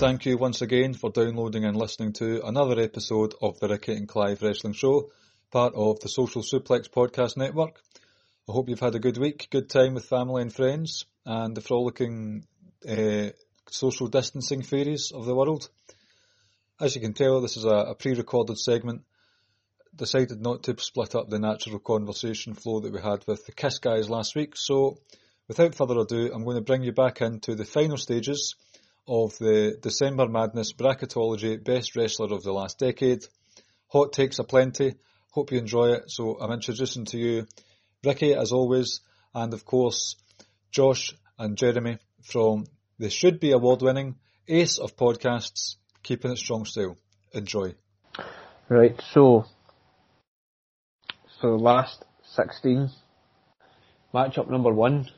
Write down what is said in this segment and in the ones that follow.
Thank you once again for downloading and listening to another episode of the Ricky and Clive Wrestling Show, part of the Social Suplex Podcast Network. I hope you've had a good week, good time with family and friends, and the frolicking uh, social distancing fairies of the world. As you can tell, this is a, a pre-recorded segment. Decided not to split up the natural conversation flow that we had with the Kiss guys last week, so without further ado, I'm going to bring you back into the final stages of the December Madness Bracketology Best Wrestler of the Last Decade. Hot takes aplenty. Hope you enjoy it. So I'm introducing to you Ricky as always, and of course Josh and Jeremy from the should be award winning ace of podcasts, keeping it strong still. Enjoy. Right, so so last sixteen matchup number one.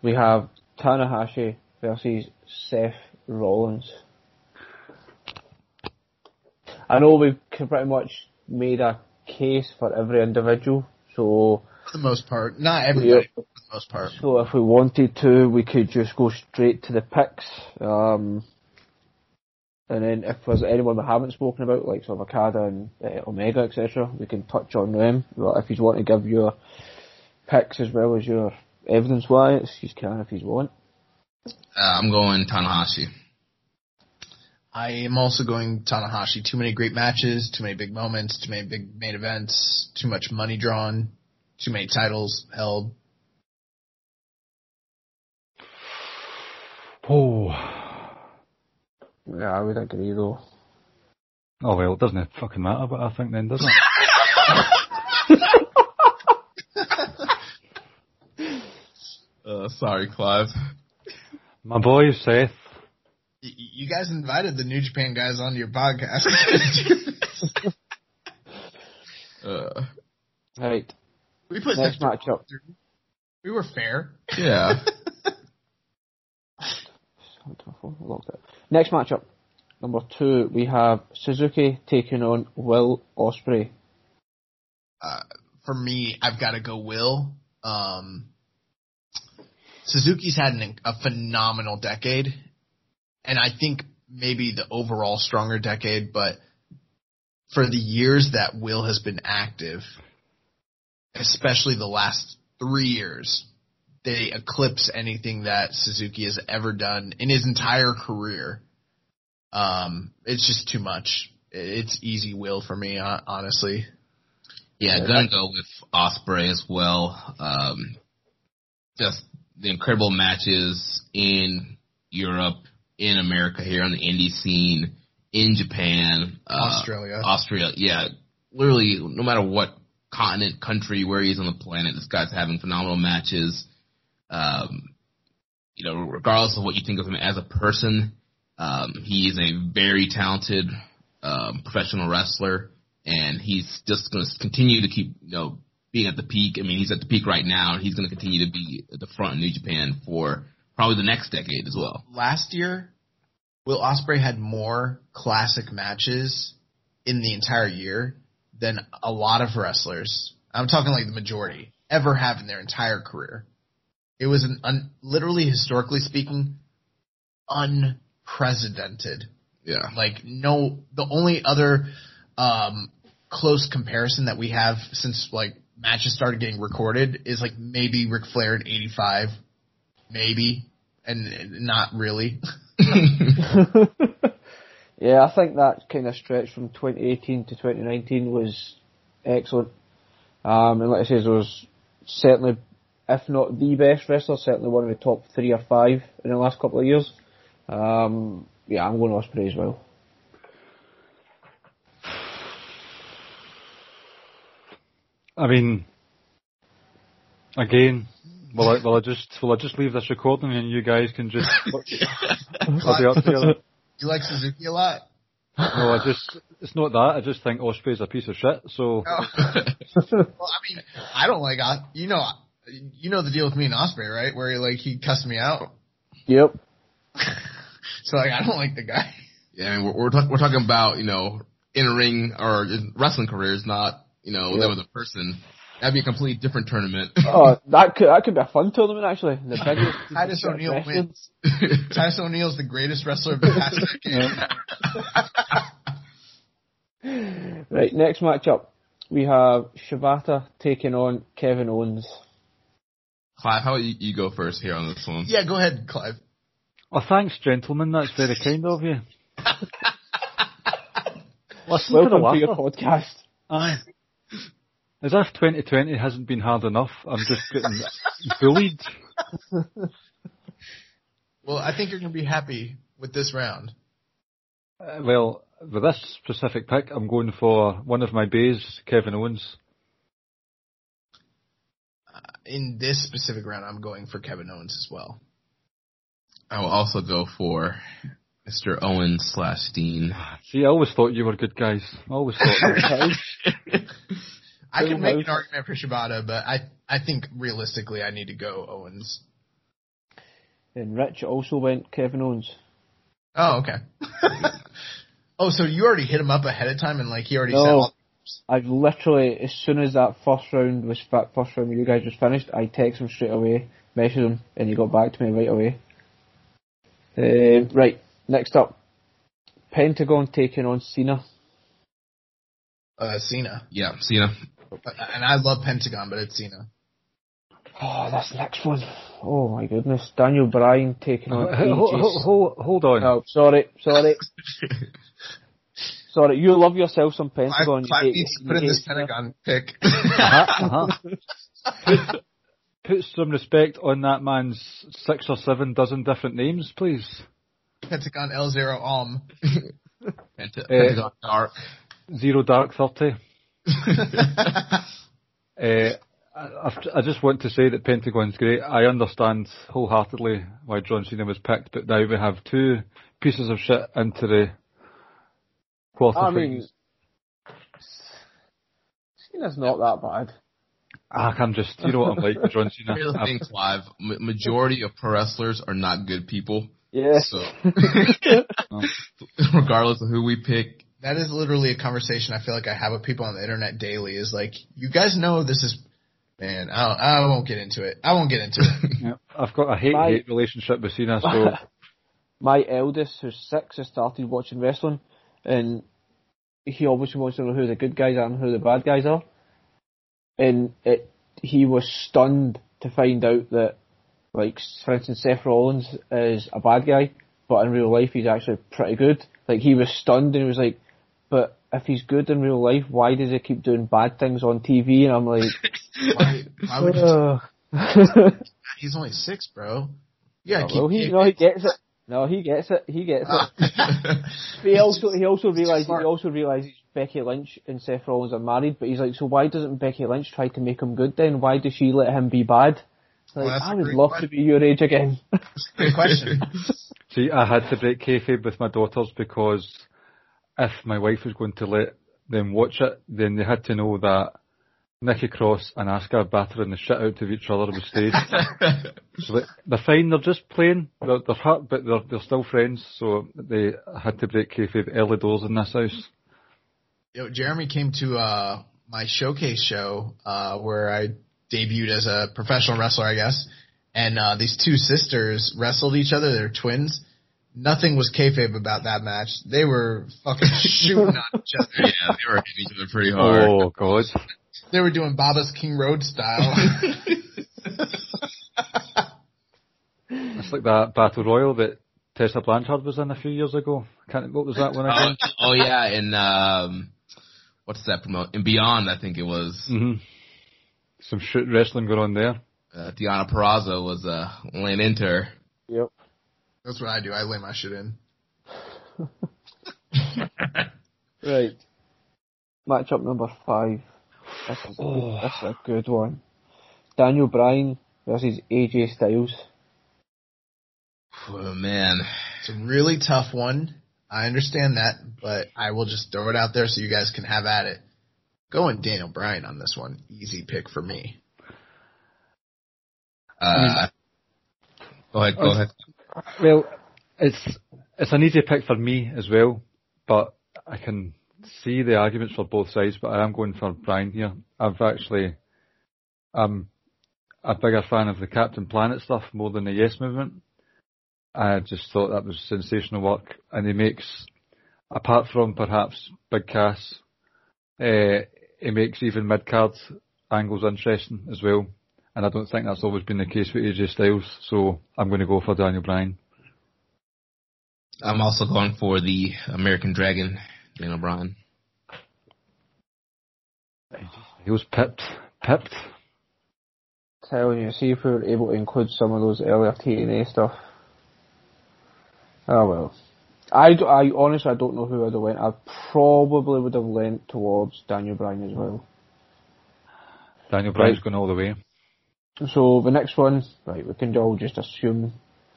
We have Tanahashi versus Seth Rollins. I know we've pretty much made a case for every individual, so For the most part. Not everybody, but for the most part. so if we wanted to, we could just go straight to the picks. Um, and then if there's anyone we haven't spoken about, like sort of Okada and uh, Omega, etc., we can touch on them. But if you want to give your picks as well as your evidence wise, you can if you want. Uh, I'm going Tanahashi. I am also going Tanahashi. Too many great matches, too many big moments, too many big main events, too much money drawn, too many titles held. Oh. Yeah, I would agree though. Oh well, it doesn't fucking matter what I think then, does it? Uh, sorry, Clive. My boy Seth. Y- you guys invited the New Japan guys onto your podcast. Uh, Right, we put next that- matchup. We were fair. yeah. Next matchup, number two, we have Suzuki taking on Will Ospreay. uh, for me, I've got to go Will. Um, Suzuki's had an, a phenomenal decade, and I think maybe the overall stronger decade, but for the years that Will has been active, especially the last three years, they eclipse anything that Suzuki has ever done in his entire career. Um, it's just too much. It's easy Will for me, honestly. Yeah, gonna go with Ospreay as well. Um, just the incredible matches in Europe, in America here on the indie scene, in Japan, uh, Australia. Austria. Yeah, literally, no matter what continent, country, where he is on the planet, this guy's having phenomenal matches. Um, you know, regardless of what you think of him as a person, um, he is a very talented um, professional wrestler, and he's just going to continue to keep, you know, being at the peak. I mean, he's at the peak right now, and he's going to continue to be at the front in New Japan for probably the next decade as well. last year, Will Ospreay had more classic matches in the entire year than a lot of wrestlers. I'm talking like the majority ever have in their entire career. It was an un, literally historically speaking, unprecedented. Yeah. Like no, the only other um, close comparison that we have since like matches started getting recorded is like maybe Ric Flair in '85, maybe, and not really. Yeah, I think that kind of stretch from 2018 to 2019 was excellent. Um, and like I say, there was certainly if not the best wrestler, certainly one of the top three or five in the last couple of years. Um, yeah, I'm going Ospreay as well. I mean, again, will I, will I just will I just leave this recording and you guys can just I'll be up together. You like Suzuki a lot? No, I just it's not that. I just think Ospreay's a piece of shit. So Oh. well, I mean, I don't like uh, you know you know the deal with me and Ospreay, right? Where he like he cussed me out. Yep. So like I don't like the guy. Yeah, I mean, we're we're, talk- we're talking about you know in ring or wrestling careers, not you know Yeah. them as a person. That'd be a completely different tournament. Oh, that could that could be a fun tournament actually. The biggest Titus O'Neil wrestling. wins. Titus O'Neil's the greatest wrestler of the past decade. Right, next matchup we have Shibata taking on Kevin Owens. Clive, how about you, you go first here on this one? yeah, go ahead, Clive. Oh thanks gentlemen, that's very kind of you. Listen Welcome to to your podcast. Aye. As if 2020 hasn't been hard enough, I'm just getting bullied. Well, I think you're gonna be happy with this round. Uh, well, with this specific pick, I'm going for one of my bays, Kevin Owens. In this specific round, I'm going for Kevin Owens as well. I will also go for Mr. Owen slash Dean. See, I always thought you were good guys. I always thought that. I Who can make an argument for Shibata, but I I think realistically I need to go Owens. And Rich also went Kevin Owens. Oh, okay. oh, so you already hit him up ahead of time and like he already No. said all I've literally, as soon as that first round was fi- first round you guys was finished, I texted him straight away, messaged him, and he got back to me right away. Uh, right, next up, Pentagon taking on Cena. uh, Cena. Yeah, Cena. And I love Pentagon, but it's Cena. Oh, this next one. Oh my goodness, Daniel Bryan taking on hold, AJ. hold, hold on. Oh, sorry, sorry, sorry. You love yourself some Pentagon. you Clive hate- needs to put in this Cena. Pentagon pick. Uh-huh, uh-huh. Put some respect on that man's six or seven dozen different names, please. Pentagon El Zero M. Penta-. Pentagon Dark. Zero Dark Thirty. Uh, I, I've- just want to say that Pentagon's great. I understand wholeheartedly why John Cena was picked, but now we have two pieces of shit into the I quarterfinals. mean, Cena's not that bad. Ah, I'm just, you know what I'm like with John Cena. Here's the I'm- thing, Clive. Ma- majority of pro wrestlers are not good people. Yeah. So, regardless of who we pick, That is literally a conversation I feel like I have with people on the internet daily. Is like, you guys know this is, man. I I won't get into it. I won't get into it. yeah, I've got a hate-hate relationship with Cena, so My eldest, who's six, has started watching wrestling, and he obviously wants to know who the good guys are and who the bad guys are. And it, he was stunned to find out that, like, for instance, Seth Rollins is a bad guy, but in real life he's actually pretty good. Like, he was stunned and he was like, but if he's good in real life, why does he keep doing bad things on TV? And I'm like, Why, why would you? "Ugh." He's only six, bro. Yeah, gotta well, he, no, he gets it. No, he gets it. He gets it. Ah. But he also he also realizes he also realizes Becky Lynch and Seth Rollins are married, but he's like, so why doesn't Becky Lynch try to make him good then? Why does she let him be bad? Like, Well, that's I a would love question. to be your age again. Good question. See, I had to break kayfabe with my daughters because if my wife was going to let them watch it, then they had to know that Nikki Cross and Asuka are battering the shit out of each other on stage. so they- they're fine, they're just playing, they're, they're hurt, but they're, they're still friends, so they had to break kayfabe early doors in this house. Yo, Jeremy came to uh, my showcase show uh, where I debuted as a professional wrestler, I guess. And uh, these two sisters wrestled each other. They're twins. Nothing was kayfabe about that match. They were fucking shooting on each other. yeah, they were hitting each other pretty hard. Oh god. They were doing Baba's King Road style. It's like that battle royal that Tessa Blanchard was in a few years ago. Can't, what was that one Oh, again? oh yeah, and um, what's that promote? And Beyond, I think it was. hmm Some shit wrestling going on there. uh, Deonna Purrazzo was uh, laying into her. Yep. That's what I do. I lay my shit in. Right. Matchup number five. This is, a, Oh. this is a good one. Daniel Bryan versus AJ Styles. Oh, man. It's a really tough one. I understand that, but I will just throw it out there so you guys can have at it. Going Daniel Bryan on this one. Easy pick for me. Uh, go ahead, go ahead. Well, it's it's an easy pick for me as well, but I can see the arguments for both sides. But I am going for Bryan here. I've actually, I'm a bigger fan of the Captain Planet stuff more than the Yes Movement. I just thought that was sensational work, and he makes, apart from perhaps Big Cass, uh, he makes even mid card angles interesting as well. And I don't think that's always been the case with AJ Styles, so I'm going to go for Daniel Bryan. I'm also going for the American Dragon, Daniel Bryan. He was pipped. Pipped. Telling you, see if we were able to include some of those earlier TNA stuff. Oh well. I, I honestly I don't know who I'd have went. I probably would have leant towards Daniel Bryan as well. Daniel Bryan's going all the way. So the next one, right, we can all just assume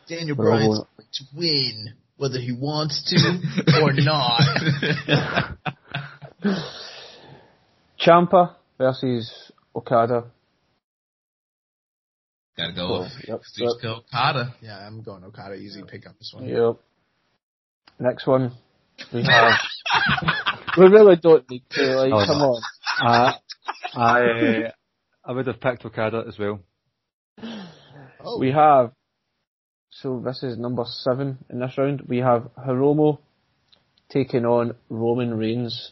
Daniel We're all Bryan's going- going to win, whether he wants to or not. Ciampa versus Okada. Gotta go Oh, with yep, Kazuchika Okada. yeah, I'm going Okada. Easy pick on this one. Yep. Next one, we have. we really don't need to, like, Oh, come no. on. Uh, I, I, I would have picked Okada as well. Oh, We have, so this is number seven in this round. We have Hiromu taking on Roman Reigns.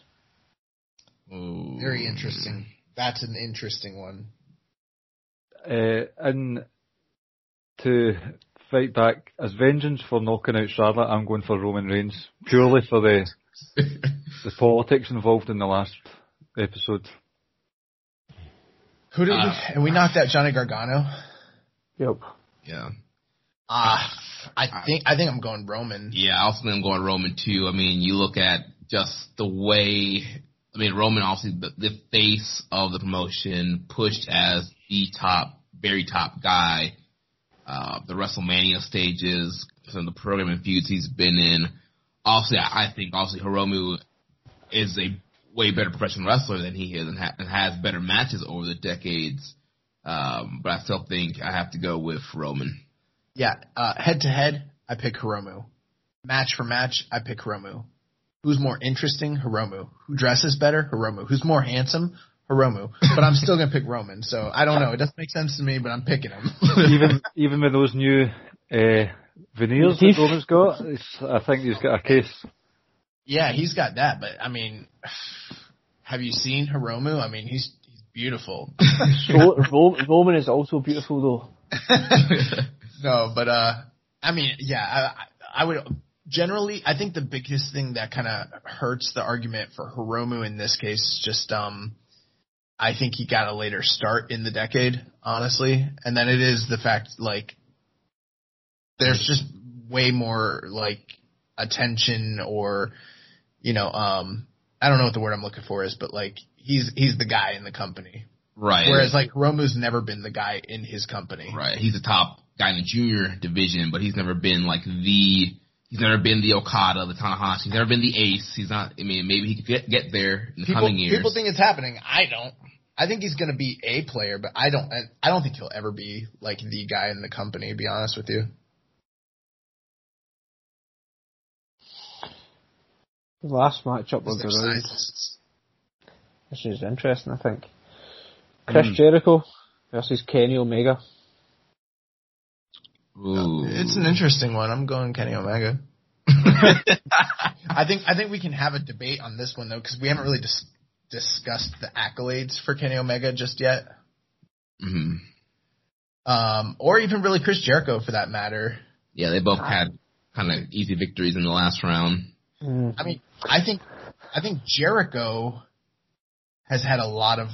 Ooh. very interesting. That's an interesting one. Uh, and to fight back as vengeance for knocking out Charlotte, I'm going for Roman Reigns purely for the the politics involved in the last episode. Who did Uh, we? And we knocked out Johnny Gargano. Yep. Yeah. Ah, I think I think I'm going Roman. Yeah, ultimately I'm going Roman too. I mean, you look at just the way, I mean, Roman obviously the, the face of the promotion, pushed as the top, very top guy. Uh, the WrestleMania stages, some of the programming feuds he's been in. Obviously, I I think obviously Hiromu is a way better professional wrestler than he is and, ha- and has better matches over the decades. Um, but I still think I have to go with Roman. Yeah, uh, head to head, I pick Hiromu. Match for match, I pick Hiromu. Who's more interesting? Hiromu. Who dresses better? Hiromu. Who's more handsome? Hiromu. But I'm still gonna pick Roman. So I don't know. It doesn't make sense to me, but I'm picking him. even even with those new uh, veneers that Roman's got, it's, I think he's got a case. yeah, he's got that. But I mean, have you seen Hiromu? I mean, he's he's beautiful. Roman is also beautiful though. No, but uh, I mean, yeah, I, I would generally. I think the biggest thing that kind of hurts the argument for Hiromu in this case is just um, I think he got a later start in the decade, honestly, and then it is the fact like there's just way more like attention or you know um I don't know what the word I'm looking for is, but like he's he's the guy in the company, right. whereas like Hiromu's never been the guy in his company. Right. He's the top guy in the junior division, but he's never been like the. He's never been the Okada, the Tanahashi. He's never been the ace. He's not. I mean, maybe he could get get there in the people, coming years. people think it's happening. I don't. I think he's going to be a player, but I don't. I don't think he'll ever be like the guy in the company. To be honest with you. The last matchup of Their the round. sizes. This is interesting, I think. Chris Jericho versus Kenny Omega. Ooh. It's an interesting one. I'm going Kenny Omega. I think I think we can have a debate on this one though, because we haven't really dis- discussed the accolades for Kenny Omega just yet, Mhm. um, or even really Chris Jericho for that matter. Yeah, they both had kind of easy victories in the last round. I mean, I think I think Jericho has had a lot of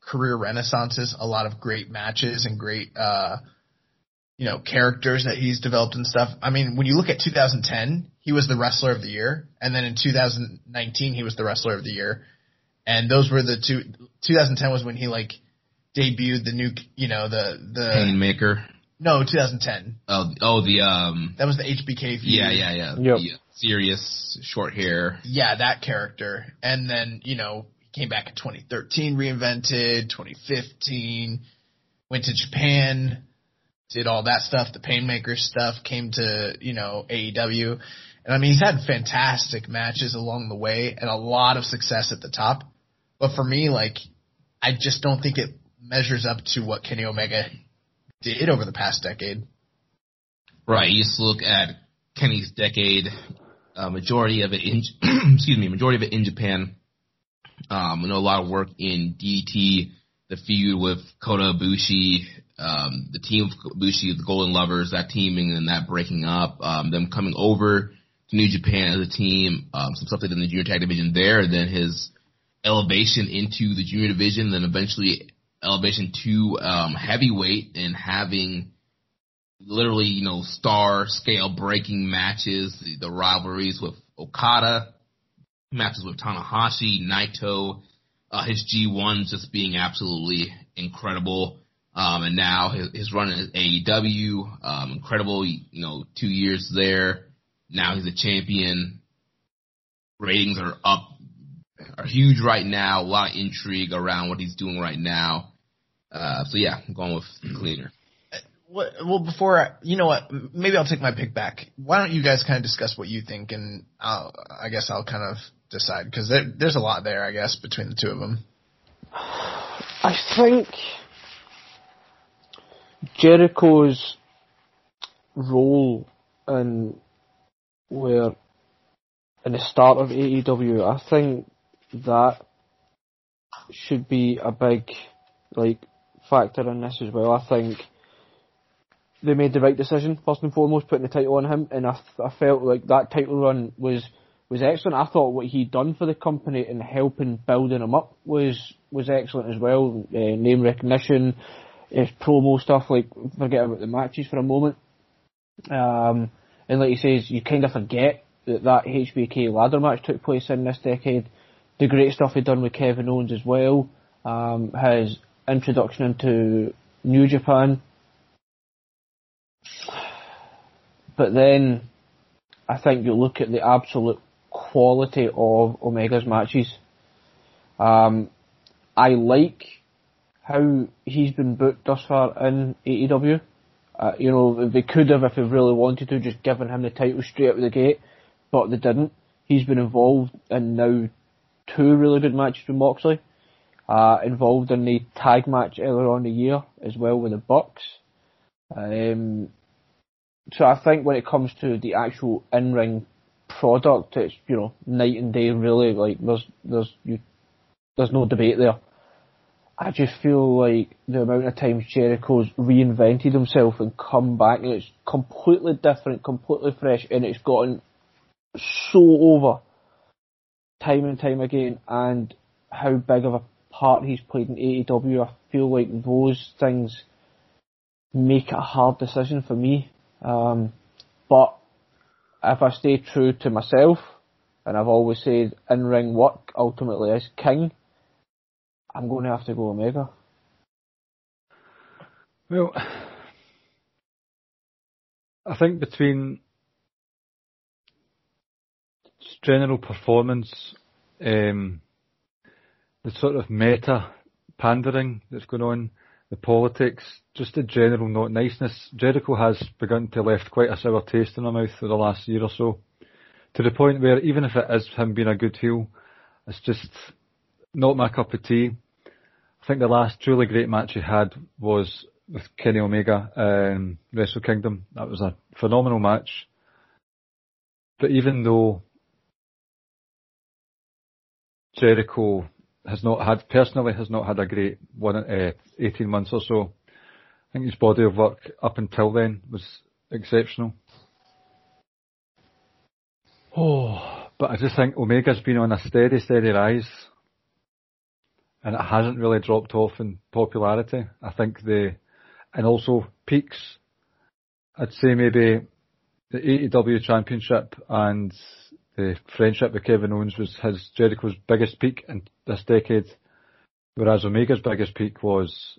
career renaissances, a lot of great matches and great, uh, you know, characters that he's developed and stuff. I mean, when you look at 2010, he was the wrestler of the year, and then in 2019, he was the wrestler of the year, and those were the two. 2010 was when he like debuted the new, you know, the the Painmaker. no 2010. Oh, oh, the um, That was the HBK feud. yeah, yeah, yeah. Yep. The serious short hair. Yeah, that character. And then, you know, he came back in 2013, reinvented, 2015, went to Japan, did all that stuff, the Painmaker stuff, came to, you know, AEW. And I mean, he's had fantastic matches along the way and a lot of success at the top. But for me, like, I just don't think it measures up to what Kenny Omega did over the past decade. Right. You just look at Kenny's decade, uh, majority of it in, excuse me, majority of it in Japan. Um, I know a lot of work in DDT, the feud with Kota Ibushi, um, the team of Ibushi, the Golden Lovers, that teaming and that breaking up, um, them coming over to New Japan as a team, um, some stuff they did in the junior tag division there, and then his elevation into the junior division, then eventually elevation to um, heavyweight and having literally, you know, star scale breaking matches, the, the rivalries with Okada, matches with Tanahashi, Naito, uh, his G1 just being absolutely incredible. Um, and now his, his run at AEW, um, incredible, you know, two years there. Now he's a champion. Ratings are up, are huge right now. A lot of intrigue around what he's doing right now. Uh, so yeah, I'm going with cleaner. Well, before I, you know what, maybe I'll take my pick back. Why don't you guys kind of discuss what you think, and I'll, I guess I'll kind of decide because there, there's a lot there, I guess, between the two of them. I think Jericho's role in where in the start of AEW, I think that should be a big like factor in this as well. I think they made the right decision first and foremost, putting the title on him, and I, I felt like that title run was was excellent. I thought what he'd done for the company and helping building him up was was excellent as well. Uh, name recognition, his promo stuff. Like forget about the matches for a moment. Um, and like he says, you kind of forget that that HBK ladder match took place in this decade. The great stuff he'd done with Kevin Owens as well. Um, his introduction into New Japan. But then, I think you look at the absolute quality of Omega's matches. Um, I like how he's been booked thus far in AEW. Uh, you know, they could have, if they really wanted to, just given him the title straight out of the gate, but they didn't. He's been involved in now two really good matches with Moxley. Uh, involved in the tag match earlier on the year as well with the Bucks. Um, so I think when it comes to the actual in-ring product, it's you know night and day really. Like there's there's you there's no debate there. I just feel like the amount of times Jericho's reinvented himself and come back and it's completely different, completely fresh, and it's gotten so over time and time again. And how big of a part he's played in AEW, I feel like those things make it a hard decision for me. Um, but if I stay true to myself, and I've always said in ring work ultimately is king, I'm going to have to go Omega. Well, I think between general performance, um, the sort of meta pandering that's going on, the politics, just the general not niceness, Jericho has begun to left quite a sour taste in my mouth for the last year or so. To the point where even if it is him being a good heel, it's just not my cup of tea. I think the last truly great match he had was with Kenny Omega in Wrestle Kingdom. That was a phenomenal match. But even though Jericho has not had, personally has not had a great one, uh, 18 months or so, I think his body of work up until then was exceptional. Oh, but I just think Omega's been on a steady, steady rise. and it hasn't really dropped off in popularity. I think the, and also peaks, I'd say maybe the AEW championship and the friendship with Kevin Owens was his Jericho's biggest peak in this decade, whereas Omega's biggest peak was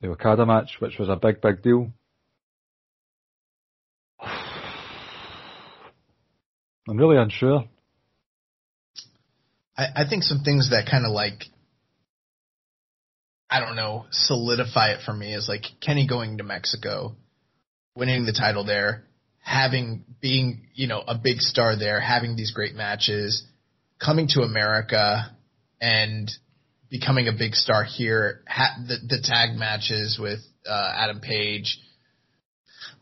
the Okada match, which was a big, big deal. I'm really unsure. I, I think some things that kind of like I don't know solidify it for me is like Kenny going to Mexico, winning the title there, having being you know a big star there, having these great matches, coming to America and becoming a big star here. Ha- the, the tag matches with uh, Adam Page,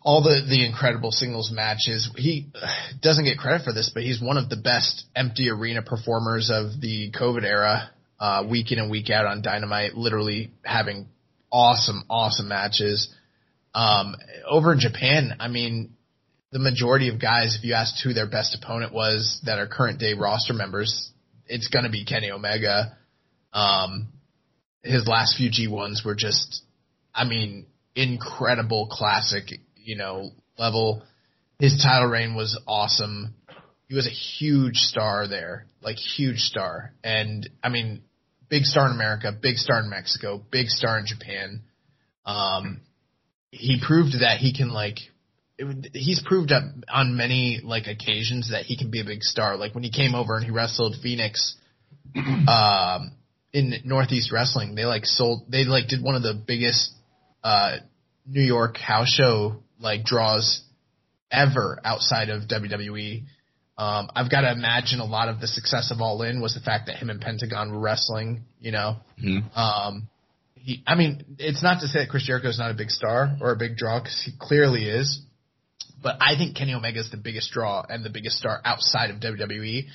all the the incredible singles matches. He doesn't get credit for this, but he's one of the best empty arena performers of the COVID era. Uh, week in and week out on Dynamite, literally having awesome, awesome matches. Um, over in Japan, I mean, the majority of guys, if you asked who their best opponent was that are current day roster members, it's going to be Kenny Omega. Um, his last few G1s were just, I mean, incredible classic, you know, level. His title reign was awesome. He was a huge star there, like huge star. And I mean, big star in America, big star in Mexico, big star in Japan. Um, he proved that he can like it, he's proved up on many like occasions that he can be a big star. Like when he came over and he wrestled Fenix um, in Northeast Wrestling, they like sold they like did one of the biggest uh, New York house show like draws ever outside of WWE. Um, I've got to imagine a lot of the success of All In was the fact that him and Pentagon were wrestling. You know, Mhm. um, he. I mean, it's not to say that Chris Jericho is not a big star or a big draw because he clearly is. But I think Kenny Omega is the biggest draw and the biggest star outside of WWE,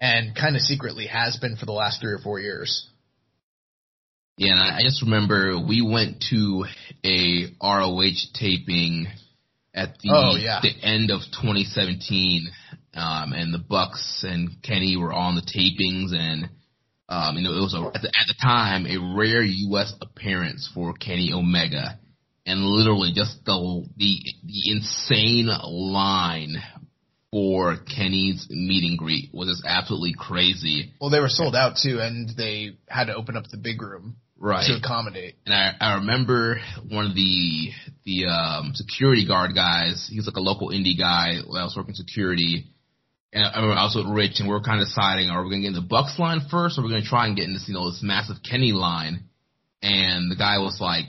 and kind of secretly has been for the last three or four years. Yeah, and I, just remember we went to a ROH taping at the Oh, yeah. the end of 2017, um, and the Bucks and Kenny were on the tapings, and um, you know it was a, at, the, at the time a rare U.S. appearance for Kenny Omega, and literally just the the the insane line for Kenny's meet and greet was just absolutely crazy. Well, they were sold out too, and they had to open up the big room Right. to accommodate. And I, I remember one of the the um, security guard guys. He was like a local indie guy that was working security. And I remember I was with Rich, and we were kind of deciding: are we going to get in the Bucks line first, or are we going to try and get in this, you know, this massive Kenny line? And the guy was like,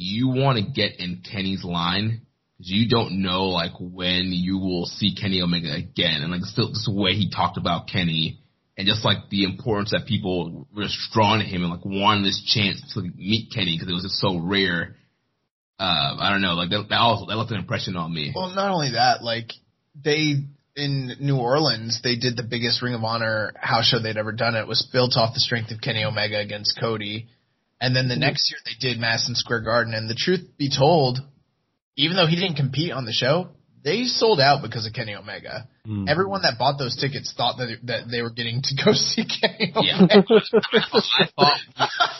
"You want to get in Kenny's line because you don't know like when you will see Kenny Omega again." And like still, just the way he talked about Kenny and just like the importance that people were just drawn to him and like wanted this chance to meet Kenny because it was just so rare. Uh, I don't know, like that, that also that left an impression on me. Well, not only that, like they in New Orleans, they did the biggest Ring of Honor house show they'd ever done. It was built off the strength of Kenny Omega against Cody, and then the next year they did Madison Square Garden. And the truth be told, even though he didn't compete on the show, they sold out because of Kenny Omega. Mm. Everyone that bought those tickets thought that that they were getting to go see Kenny Yeah. I thought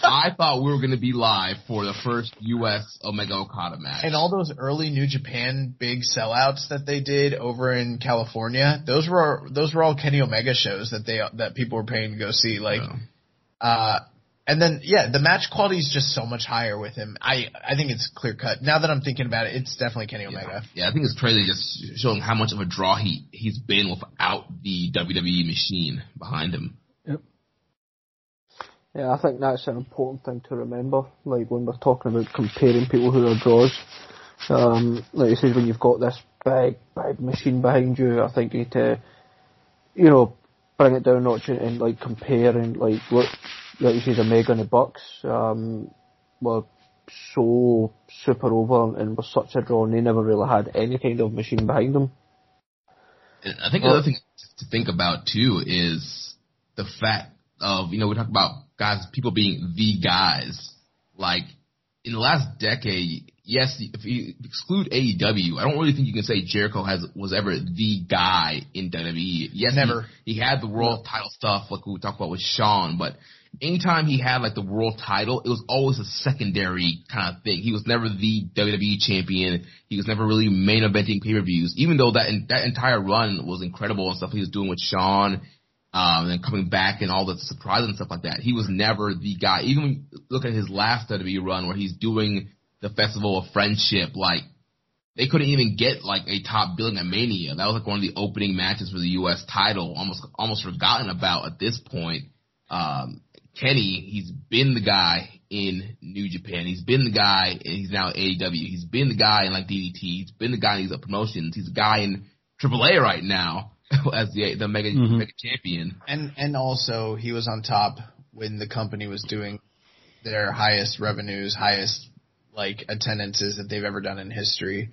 I thought we were gonna be live for the first U.S. Omega Okada match. And all those early New Japan big sellouts that they did over in California, those were those were all Kenny Omega shows that they that people were paying to go see. Like, Yeah. uh, and then yeah, the match quality is just so much higher with him. I I think it's clear cut. Now that I'm thinking about it, it's definitely Kenny Omega. Yeah, I think it's crazy just showing how much of a draw he he's been without the WWE machine behind him. Yep. Yeah, I think that's an important thing to remember. Like when we're talking about comparing people who are draws, um, like you said, when you've got this big, big machine behind you, I think you need to, you know, bring it down a notch and, and like compare and like look, like you said, Omega and the Bucks um, were so super over and were such a draw, and they never really had any kind of machine behind them. I think Well- another thing to think about too is the fact of you know we talk about guys, people being the guys. Like in the last decade, yes, if you exclude AEW, I don't really think you can say Jericho has was ever the guy in WWE. Yes, he- Never. He, had the world title stuff like we talked about with Shawn, but anytime he had like the world title, it was always a secondary kind of thing. He was never the WWE champion. He was never really main eventing pay per views. Even though that that entire run was incredible and stuff he was doing with Shawn, um, and coming back and all the surprises and stuff like that. He was never the guy. Even look at his last WWE run where he's doing the Festival of Friendship, like they couldn't even get like a top billing at Mania. That was like one of the opening matches for the U.S. title, almost almost forgotten about at this point. Um, Kenny, he's been the guy in New Japan. He's been the guy, and he's now AEW. He's been the guy in like DDT. He's been the guy in these promotions. He's a guy in AAA right now as the the mega Mhm. mega champion. And and also he was on top when the company was doing their highest revenues, highest like attendances that they've ever done in history.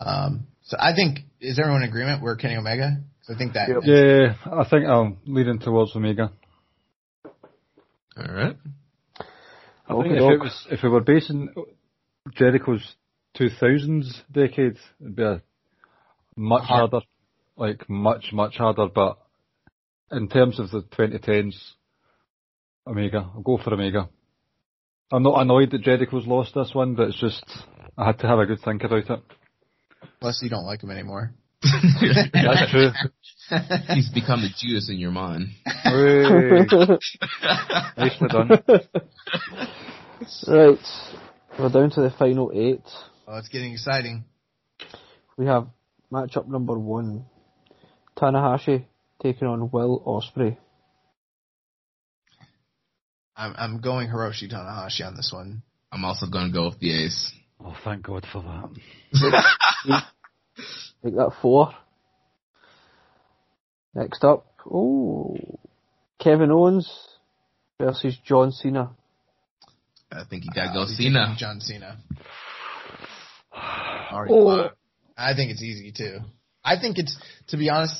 Um, so I think is everyone in agreement? We're Kenny Omega. 'Cause I think that Yep. Yeah, I think I'm leading towards Omega. All right. I think if it was if we were basing Jericho's 2000s decade, it'd be a much Hard. harder, like much much harder. But in terms of the 2010s, Omega, I'll go for Omega. I'm not annoyed that Jericho's lost this one, but it's just I had to have a good think about it. Plus, you don't like him anymore. That's true. He's become the Judas in your mind. Hey, nicely done. right, we're down to the final eight. Oh, it's getting exciting. We have matchup number one, Tanahashi taking on Will Ospreay. I'm I'm going Hiroshi Tanahashi on this one. I'm also gonna go with the ace. Oh, thank God for that. Make that four. Next up, oh, Kevin Owens versus John Cena. I think you gotta go Cena. John Cena. Oh. I think it's easy too. I think it's to be honest.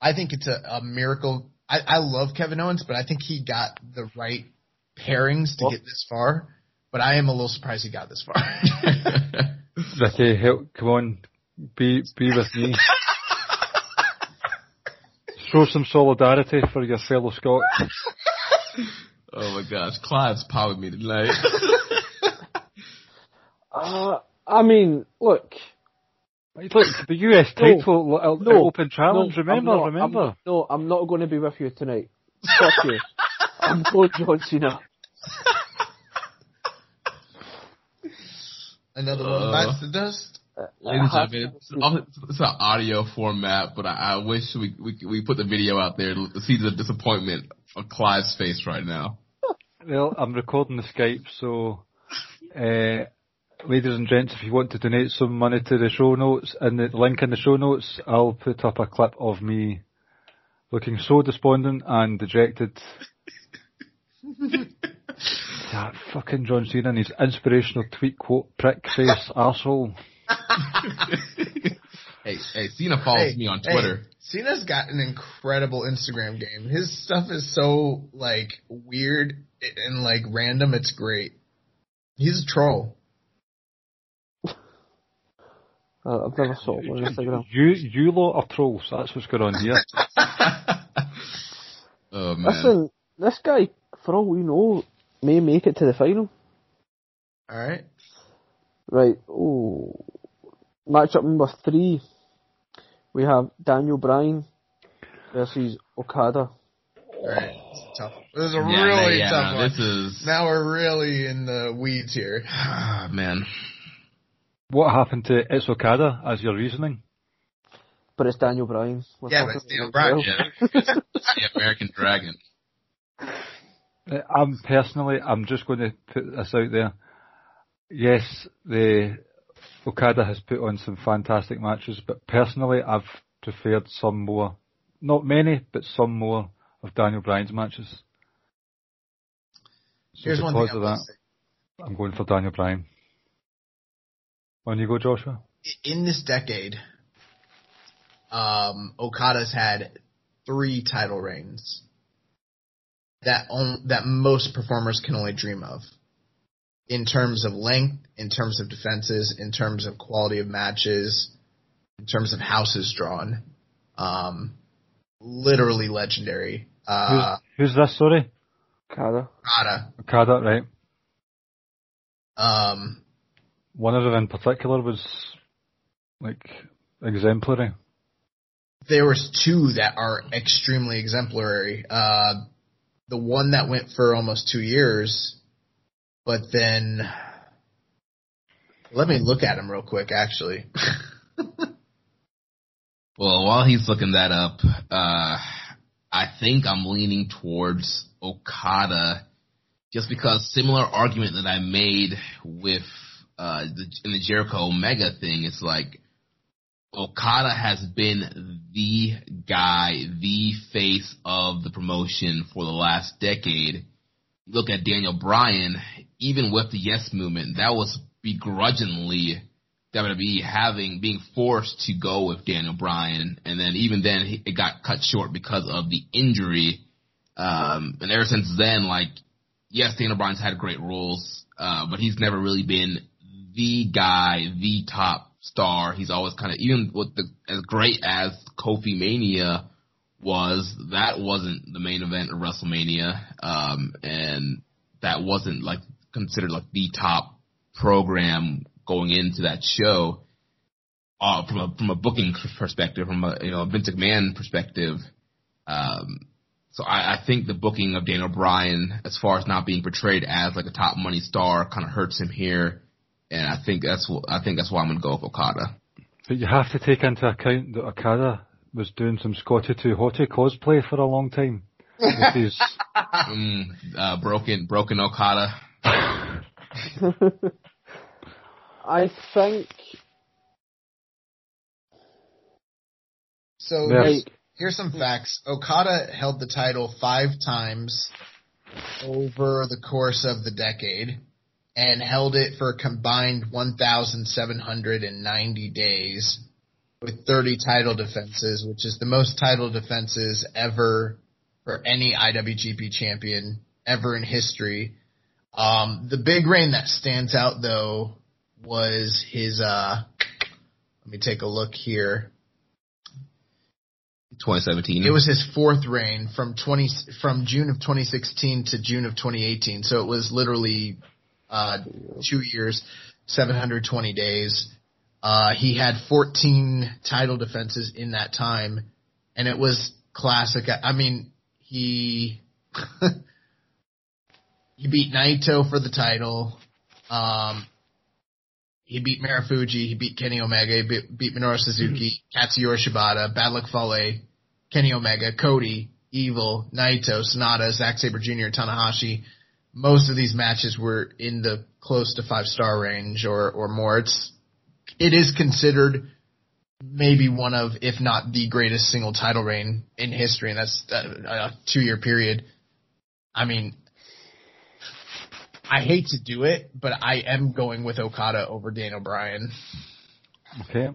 I think it's a, a miracle. I, I love Kevin Owens, but I think he got the right pairings to Well- get this far. But I am a little surprised he got this far. Ricky, help, come on, be be with me. Show some solidarity for your fellow Scots. oh my gosh, Clive's powered me tonight. Uh, I mean, look, Look, the US No. title uh, No. open challenge. no, remember, not, remember. I'm, no, I'm not going to be with you tonight. Fuck you. I'm going John Cena. Another one Uh, bites the dust. Ladies and gentlemen, it's, an- it's an audio format, but I, I wish we, we we put the video out there to see the disappointment on Clive's face right now. Well, I'm recording the Skype, so uh, ladies and gents, if you want to donate some money to the show notes and the link in the show notes, I'll put up a clip of me looking so despondent and dejected. that fucking John Cena and his inspirational tweet quote prick face arsehole. Hey, hey, Cena follows Hey, me on hey, Twitter. Cena's got an incredible Instagram game. His stuff is so like weird and like random. It's great. He's a troll. Uh, I've never saw it on Instagram. You, you lot are trolls, that's what's going on here. oh man. Listen, this guy, for all we know, may make it to the final. All right. Right. Oh, matchup number three. We have Daniel Bryan versus Okada. All right. It's tough. This is a Yeah, really yeah, tough no, one. This is Now we're really in the weeds here. ah, man. What happened to It's Okada as your reasoning? But it's Daniel Bryan. We're Yeah, but it's Daniel Bryan, himself. Yeah, the American Dragon. Uh, I'm personally, I'm just going to put this out there. Yes, the Okada has put on some fantastic matches, but personally, I've preferred some more, not many, but some more of Daniel Bryan's matches. So Here's one because of that. I'm going for Daniel Bryan. On you go, Joshua. In this decade, um, Okada's had three title reigns that on, that most performers can only dream of. In terms of length, in terms of defenses, in terms of quality of matches, in terms of houses drawn, um, literally legendary. Uh, who's, who's this, sorry? Okada. Okada. Okada, right? Um, One of them in particular was like exemplary. there was two that are extremely exemplary. Uh, the one that went for almost two years, but then let me look at him real quick. Actually, Well, while he's looking that up, uh, I think I'm leaning towards Okada, just because similar argument that I made with uh, the, in the Jericho Omega thing. It's like Okada has been the guy, the face of the promotion for the last decade. Look at Daniel Bryan, even with the Yes movement, that was begrudgingly WWE having being forced to go with Daniel Bryan, and then even then he- it got cut short because of the injury. Um, and ever since then, like yes, Daniel Bryan's had great roles, uh, but he's never really been the guy, the top star. He's always kind of even with the as great as Kofi Mania was, that wasn't the main event of WrestleMania, um, and that wasn't like considered like the top program going into that show. Uh, from a from a booking perspective, from a you know Vince McMahon perspective, um, so I, I think the booking of Daniel Bryan, as far as not being portrayed as like a top money star, kind of hurts him here, and I think that's what I think that's why I'm gonna go with Okada. But you have to take into account that Okada was doing some Scotty 2 Hottie cosplay for a long time. Mm, uh, broken broken Okada. I think so Yes. here's, here's some facts. Okada held the title five times over the course of the decade, and held it for a combined 1,790 days with 30 title defenses, which is the most title defenses ever for any IWGP champion ever in history. Um, the big reign that stands out though was his, uh, let me take a look here. 2017. It was his fourth reign from 20, from June of 2016 to June of 2018. So it was literally, uh, two years, 720 days. Uh, he had 14 title defenses in that time, and it was classic. I mean, he he beat Naito for the title. Um, he beat Marufuji. He beat Kenny Omega. He beat, beat Minoru Suzuki, Katsuyori Shibata, Bad Luck Fale, Kenny Omega, Cody, Evil, Naito, Sanada, Zack Sabre Jr., Tanahashi. Most of these matches were in the close to five star range or or more. It's it is considered maybe one of, if not the greatest single title reign in history, and that's a, a two year period. I mean, I hate to do it, but I am going with Okada over Daniel Bryan. okay.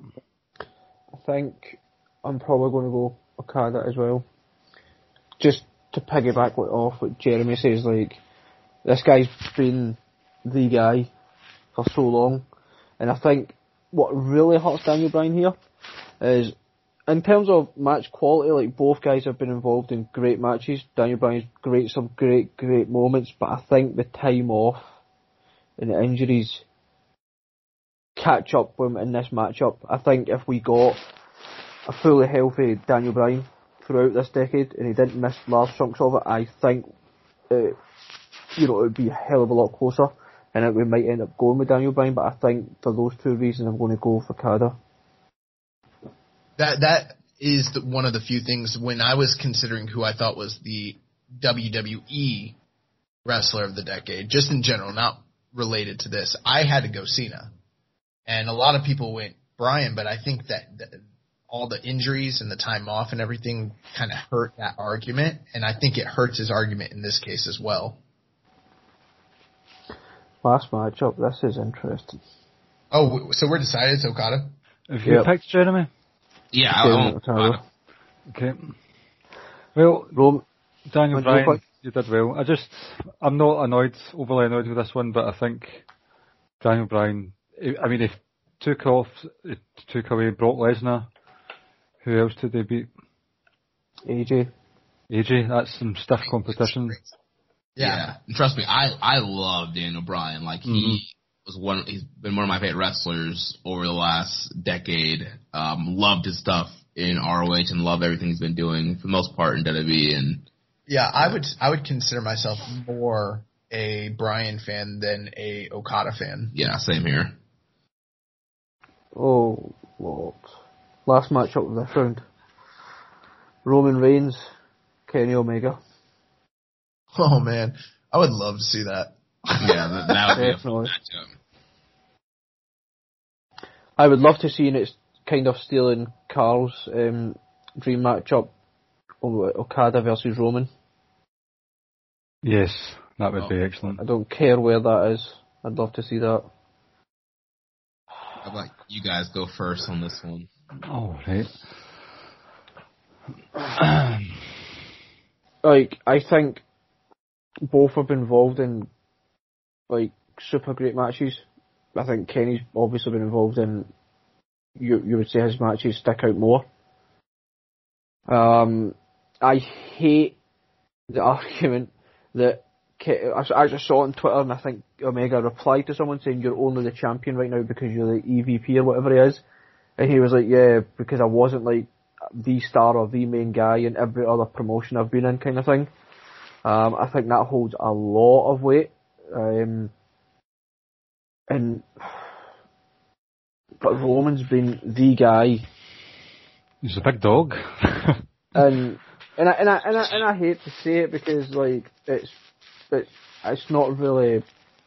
I think I'm probably going to go Okada as well. Just to piggyback what- off what Jeremy says, like this guy's been the guy for so long, and I think what really hurts Daniel Bryan here is in terms of match quality. Like both guys have been involved in great matches. Daniel Bryan's great, some great, great moments, but I think the time off and the injuries catch up with him in this matchup. I think if we got a fully healthy Daniel Bryan throughout this decade and he didn't miss large chunks of it, I think uh, you know it would be a hell of a lot closer, and it, we might end up going with Daniel Bryan. But I think for those two reasons, I'm going to go for Okada. That that is the, one of the few things when I was considering who I thought was the WWE wrestler of the decade, just in general, not related to this. I had to go Cena, and a lot of people went Bryan, but I think that, that all the injuries and the time off and everything kind of hurt that argument, and I think it hurts his argument in this case as well. Last matchup. This is interesting. Oh, so we're decided it's Okada. Have you Yep. picked Jeremy? Yeah, I, I won't- Okada. Okay. Well, Rome, Daniel Would you Bryan, you did well. I just, I'm not annoyed, overly annoyed with this one, but I think Daniel Bryan, I mean, if took off, it took away Brock Lesnar, who else did they beat? AJ. AJ, that's some stiff competition. Yeah. And trust me, I I love Daniel Bryan. Like he Mhm. Was one. He's been one of my favorite wrestlers over the last decade. Um, loved his stuff in ROH and love everything he's been doing for the most part in WWE. And Yeah, I would I would consider myself more a Bryan fan than a Okada fan. yeah, same here. Oh, Lord. Last matchup of this round. Roman Reigns, Kenny Omega. Oh man, I would love to see that. Yeah, that, that would be a fun Definitely. matchup. I would love to see, and it's kind of stealing Carl's um, dream matchup, Okada versus Roman. Yes, that would Oh. be excellent. I don't care where that is. I'd love to see that. How about you guys go first on this one? All right. Like, I think both have been involved in, like, super great matches. I think Kenny's obviously been involved in, you, you would say his matches stick out more. Um, I hate the argument that I I just saw on Twitter and I think Omega replied to someone saying you're only the champion right now because you're the EVP or whatever he is. And he was like, yeah, because I wasn't like the star or the main guy in every other promotion I've been in kind of thing. Um, I think that holds a lot of weight. Um, and, but Roman's been the guy He's a big dog. and and I and I and I, and I hate to say it because like it's it's it's not really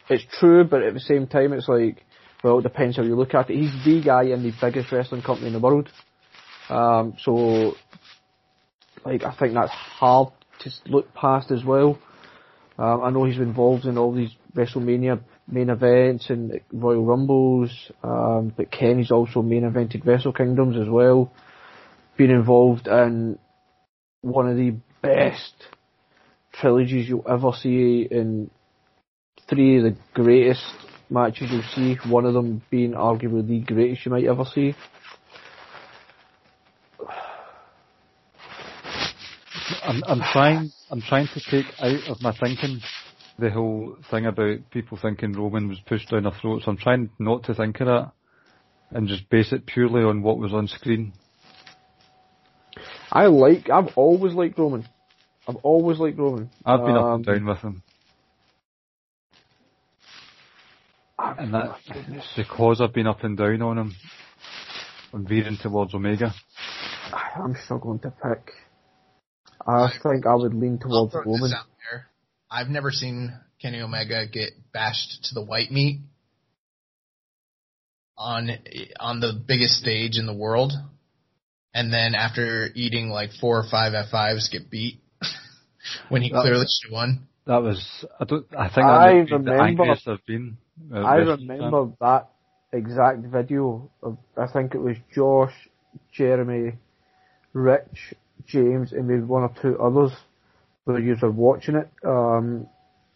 it's true, but at the same time it's like well it depends how you look at it. He's the guy in the biggest wrestling company in the world, um, so like I think that's hard to look past as well. Um, I know he's been involved in all these WrestleMania main events and Royal Rumbles, um, but Kenny's also main evented Wrestle Kingdoms as well. Been involved in one of the best trilogies you'll ever see in three of the greatest matches you'll see, one of them being arguably the greatest you might ever see. I'm, I'm trying. I'm trying to take out of my thinking the whole thing about people thinking Roman was pushed down their throats. I'm trying not to think of that and just base it purely on what was on screen. I like, I've always liked Roman. I've always liked Roman. I've been up and Um, down with him, and that because I've been up and down on him. I'm veering towards Omega. I'm struggling to pick. I think I would lean I'll towards throw Roman. this out there. I've never seen Kenny Omega get bashed to the white meat on on the biggest stage in the world, and then after eating like four or five F5s, get beat when he That- clearly should have won. That was. I don't. I think I might the remember- I've been. at I wrestling remember that exact video of, I think it was Josh, Jeremy, Rich, James, and maybe one or two others where you were watching it. Um,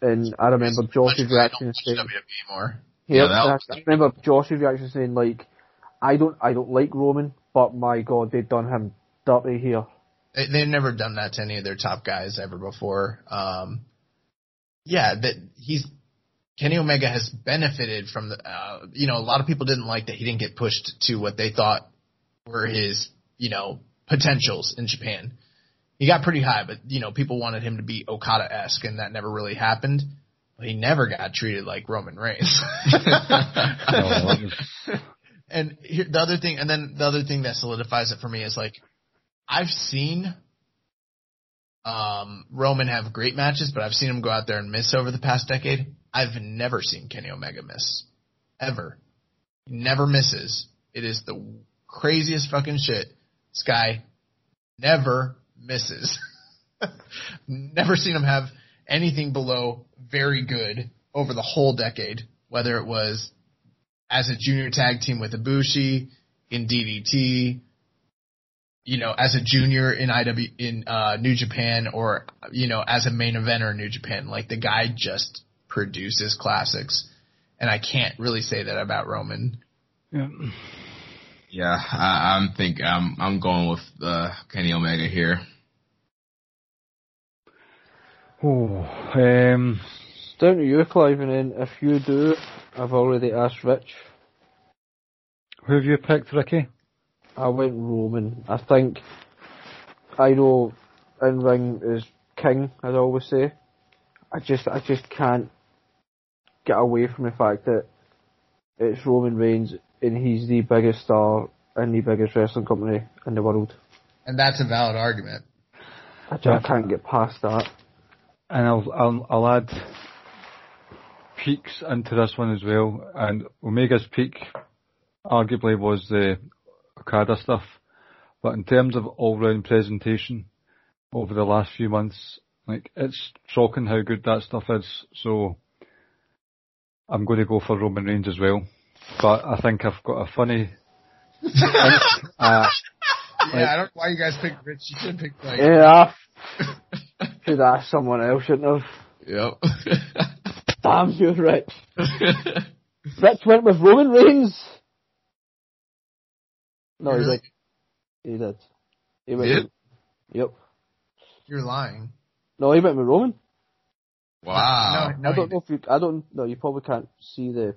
and I remember Josh's I reaction saying, more. Yeah, Yep, that I remember Josh's reaction saying like, I don't, I don't like Roman, but my God, they've done him dirty here. They, they've never done that to any of their top guys ever before. Um, yeah, that he's Kenny Omega has benefited from the. Uh, you know, a lot of people didn't like that he didn't get pushed to what they thought were his, you know, potentials in Japan. He got pretty high, but you know, people wanted him to be Okada esque, and that never really happened. But he never got treated like Roman Reigns. And here, the other thing, and then the other thing that solidifies it for me is like, I've seen um, Roman have great matches, but I've seen him go out there and miss over the past decade. I've never seen Kenny Omega miss. Ever. He never misses. It is the craziest fucking shit. This guy never misses. never seen him have anything below very good over the whole decade, whether it was as a junior tag team with Ibushi, in DDT, you know, as a junior in IW in uh, New Japan, or you know, as a main eventer in New Japan. Like the guy just produces classics, and I can't really say that about Roman. yeah. Yeah, I, I'm think I'm I'm going with uh, Kenny Omega here. Oh, um, It's down to you, Clive, and then if you do, I've already asked Rich. who have you picked, Ricky? I went Roman. I think I know in ring is king, as I always say. I just I just can't get away from the fact that it's Roman Reigns and he's the biggest star in the biggest wrestling company in the world. And that's a valid argument. I just can't get past that. And I'll, I'll, I'll add peaks into this one as well. And Omega's peak arguably was the Okada stuff. But in terms of all round presentation over the last few months, like it's shocking how good that stuff is. So I'm going to go for Roman Reigns as well. But I think I've got a funny. uh, Yeah, I don't know why you guys picked Rich. You should have picked like. Yeah. Should ask someone else, shouldn't have. Yep. Damn you, Rich. Rich went with Roman Reigns. No, he Really? did. He did. He went Did? with- Yep. You're lying. No, he went with Roman. wow. No, no, I don't know if you. I don't. No, you probably can't see the.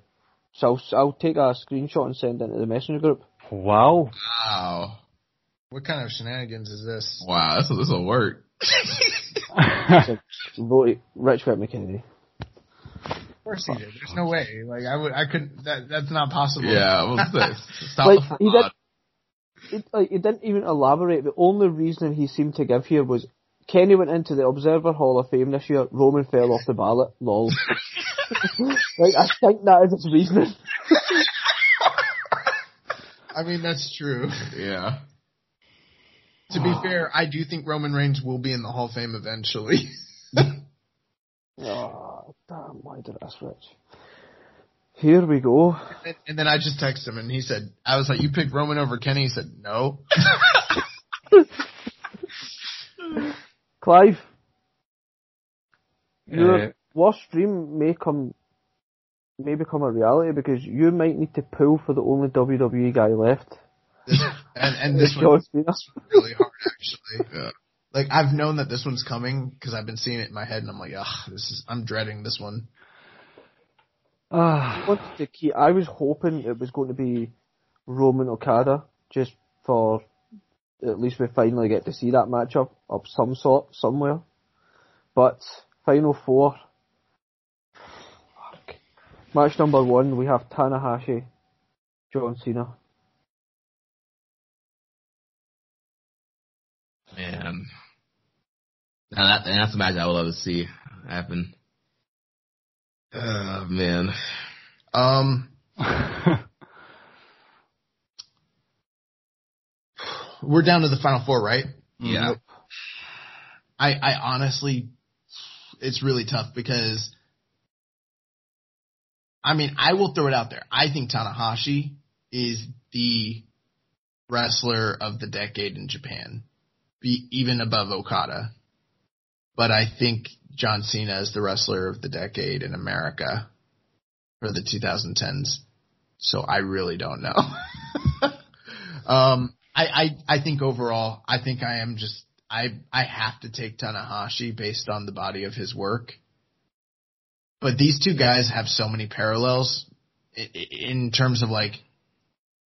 So I'll, I'll take a screenshot and send it into the messenger group. wow. Wow. What kind of shenanigans is this? Wow. This will, this will work. Vote Rich went McKennedy. Of course he did. There's no way. Like I would. I couldn't. That that's not possible. yeah. What's this? Stop Like, the he fraud. He, like, he didn't even elaborate. The only reason he seemed to give here was Kenny went into the Observer Hall of Fame this year. Roman fell off the ballot. Lol. like I think that is its reasoning. I mean that's true. Yeah. To be fair, I do think Roman Reigns will be in the Hall of Fame eventually. Oh, damn! Why did I ask Rich? Here we go. and, and then I just texted him and he said, I was like, you picked Roman over Kenny? He said, no. Clive, your Uh, worst dream may come, may become a reality because you might need to pull for the only WWE guy left. This, and, and this John one's really hard actually. Yeah. Like I've known that this one's coming because I've been seeing it in my head and I'm like, ah, this is, I'm dreading this one. Ah, wanted to keep, I was hoping it was going to be Roman Okada, just for at least we finally get to see that matchup of some sort somewhere. But final four. Fuck. Match number one, we have Tanahashi, John Cena. Man. Now that, and that's a match I would love to see happen. Oh, man. Um, we're down to the final four, right? Yeah. I, I honestly, it's really tough because, I mean, I will throw it out there. I think Tanahashi is the wrestler of the decade in Japan, be even above Okada. But I think John Cena is the wrestler of the decade in America for the 2010s. So I really don't know. um, I, I, I think overall, I think I am just, I, I have to take Tanahashi based on the body of his work. But these two guys have so many parallels in terms of like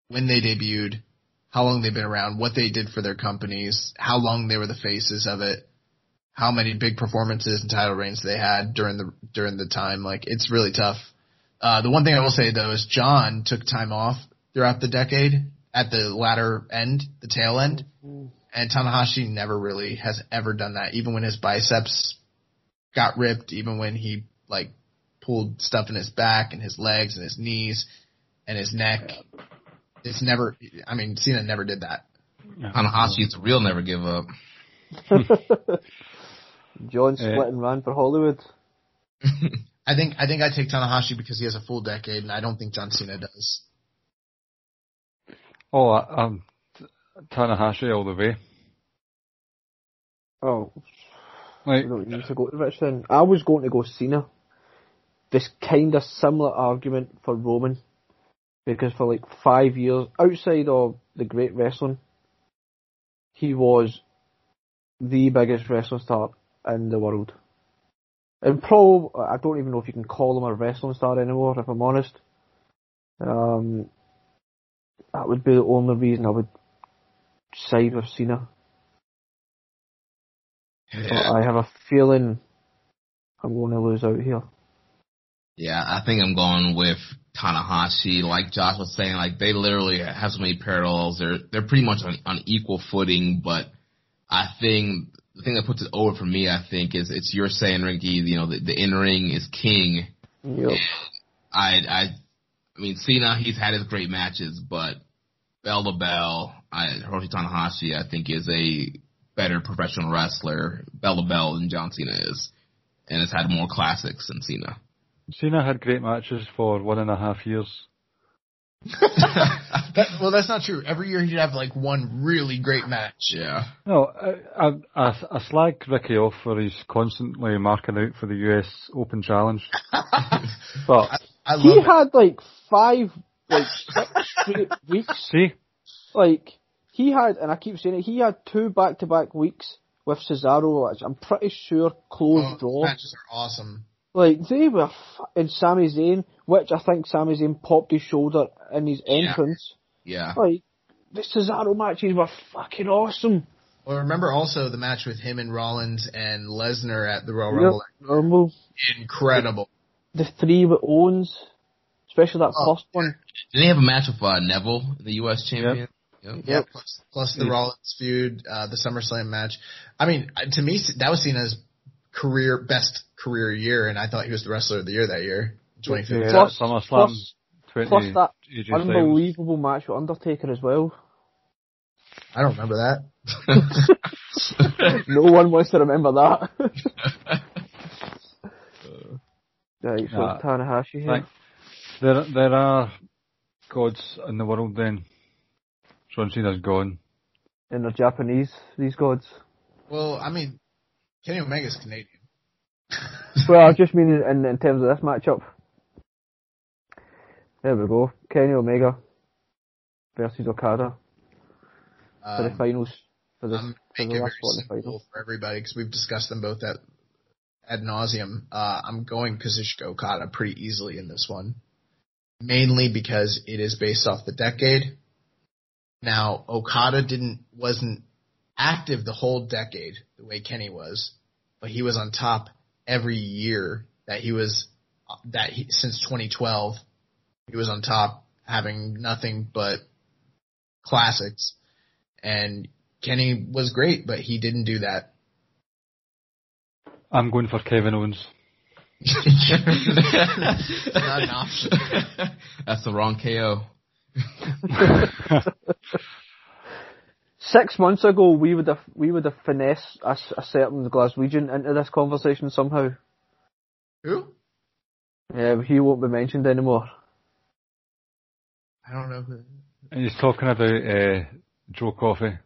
when they debuted, how long they've been around, what they did for their companies, how long they were the faces of it, how many big performances and title reigns they had during the during the time. Like it's really tough. Uh, the one thing I will say though is John took time off throughout the decade at the latter end, the tail end, mm-hmm. and Tanahashi never really has ever done that. Even when his biceps got ripped, even when he like pulled stuff in his back and his legs and his knees and his neck. It's never. I mean, Cena never did that. Tanahashi's the real never give up. John split and ran for Hollywood. I think. I think I take Tanahashi because he has a full decade, and I don't think John Cena does. Oh, I- um, Tanahashi all the way. Oh, Like, I don't need to go to Rich then. I was going to go Cena. This kind of similar argument for Roman. Because for like five years, outside of the great wrestling, he was the biggest wrestling star in the world. And Pro, I don't even know if you can call him a wrestling star anymore, if I'm honest. Um, that would be the only reason I would side with Cena. But I have a feeling I'm going to lose out here. Yeah, I think I'm going with Tanahashi. Like Josh was saying, like they literally have so many parallels. They're they're pretty much on, on equal footing. But I think the thing that puts it over for me, I think, is it's you're saying, Ricky. You know, the, the in ring is king. Yep. I I I mean, Cena, he's had his great matches, but bell to bell, I, Hiroshi Tanahashi, I think, is a better professional wrestler, bell to bell, than John Cena is, and has had more classics than Cena. Cena had great matches for one and a half years. That, well, that's not true. Every year he'd have like one really great match. Yeah. No, I, I, I, I slag Ricky off for his constantly marking out for the US Open Challenge. But I love He it. had like five, like six straight weeks. see, Like, he had, and I keep saying it, he had two back-to-back weeks with Cesaro, which I'm pretty sure closed Oh, draw. matches are awesome. Like, they were, f- and Sami Zayn, which I think Sami Zayn popped his shoulder in his entrance. Yeah. Like, the Cesaro matches were fucking awesome. Well, remember also the match with him and Rollins and Lesnar at the Royal Yep, Rumble. Rumble. Incredible. The three with Owens, especially that Oh. first one. Did they have a match with uh, Neville, the U.S. champion? Yep. Yep. Plus, plus the Rollins feud, uh, the SummerSlam match. I mean, uh, to me, that was Cena's career best career year, and I thought he was the wrestler of the year that year, 2015. yeah, Plus- that SummerSlam plus- 20 plus that AJ Styles. Unbelievable match with Undertaker as well. I don't remember that. no one wants to remember that. right, so Nah, Tanahashi here. Right. There, there are gods in the world then. John Cena's gone. And they're Japanese, these gods. Well, I mean, Kenny Omega's Canadian. Well, I just mean in, in terms of this matchup. There we go. Kenny Omega versus Okada for the Um, finals. For the, I'm for the last very one, the simple finals. for everybody because we've discussed them both at ad nauseum. Uh, I'm going Kazuchika Okada pretty easily in this one, mainly because it is based off the decade. Now Okada didn't wasn't active the whole decade the way Kenny was, but he was on top every year that he was that he, since 2012 he was on top having nothing but classics and Kenny was great, but he didn't do that. I'm going for Kevin Owens. Not an option. That's the wrong KO. Six months ago, we would have we would have finessed a certain Glaswegian into this conversation somehow. Who? Yeah, he won't be mentioned anymore. I don't know who. And he's talking about uh, Joe Coffey.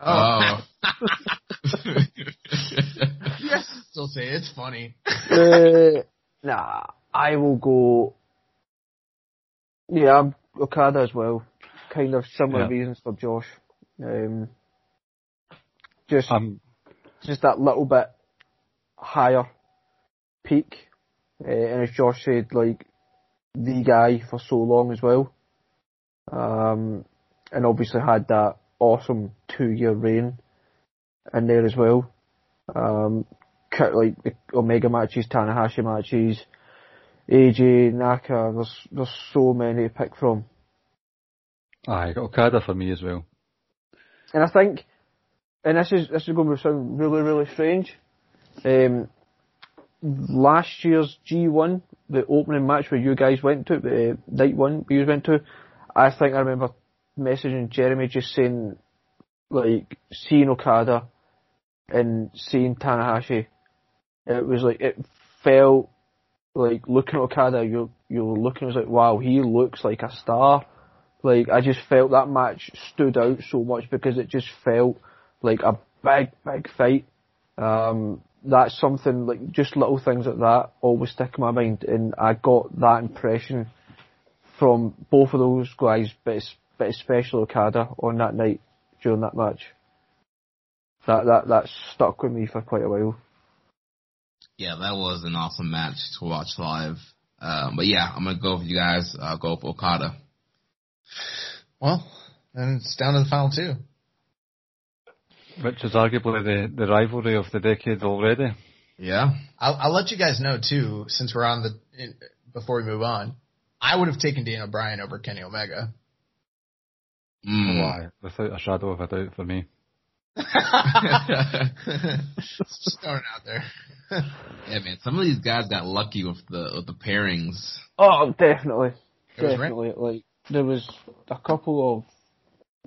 Oh. yes, still say it's funny. uh, nah, I will go. Yeah, I'm Okada as well. Kind of similar Yeah. reasons for Josh. Um, just I'm just that little bit higher peak, uh, and as Josh said, like the guy for so long as well. Um, and obviously had that awesome two year reign in there as well. Um, cut like the Omega matches, Tanahashi matches, AJ, Naka. There's there's so many to pick from. I got Okada for me as well. And I think, and this is this is going to sound really really strange. Um, last year's G1, the opening match where you guys went to, uh, night one you went to, I think I remember messaging Jeremy just saying, like seeing Okada and seeing Tanahashi, it was like it felt like looking at Okada, you you were looking, it was like wow, he looks like a star. Like I just felt that match stood out so much because it just felt like a big, big fight. Um, that's something like just little things like that always stick in my mind, and I got that impression from both of those guys, but but especially Okada on that night during that match. That that that stuck with me for quite a while. Yeah, that was an awesome match to watch live. Um, but yeah, I'm gonna go with you guys. I'll go with Okada. Well, and it's down to the final two. Which is arguably the, the rivalry of the decade already. Yeah. I'll, I'll let you guys know too, since we're on the in, before we move on. I would have taken Daniel Bryan over Kenny Omega. Mm. Why? Without a shadow of a doubt for me. Just throwing out there. Yeah, man. Some of these guys got lucky with the with the pairings. Oh, definitely, It was definitely. Like there was a couple of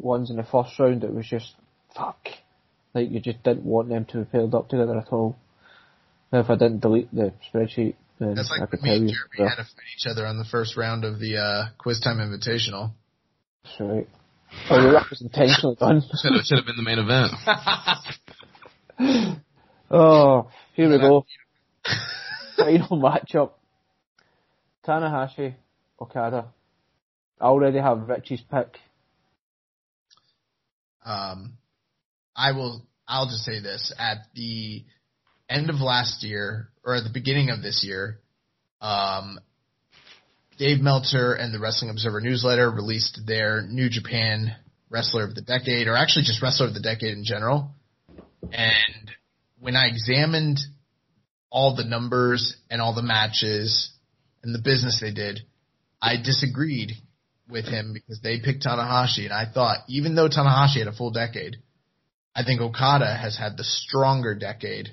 ones in the first round that was just fuck. Like you just didn't want them to be paired up together at all. If I didn't delete the spreadsheet, then That's I like could me tell and. Jeremy Yeah, had to fight each other on the first round of the uh, Quiz Time Invitational. that's right. Oh, yeah, that was intentionally done. Should have should have been the main event. Oh, here we go. Final matchup. Tanahashi, Okada. I already have Richie's pick. Um, I will. I'll just say this: at the end of last year, or at the beginning of this year, um, Dave Meltzer and the Wrestling Observer newsletter released their New Japan Wrestler of the Decade, or actually just Wrestler of the Decade in general. And when I examined all the numbers and all the matches and the business they did, I disagreed with him because they picked Tanahashi, and I thought even though Tanahashi had a full decade, I think Okada has had the stronger decade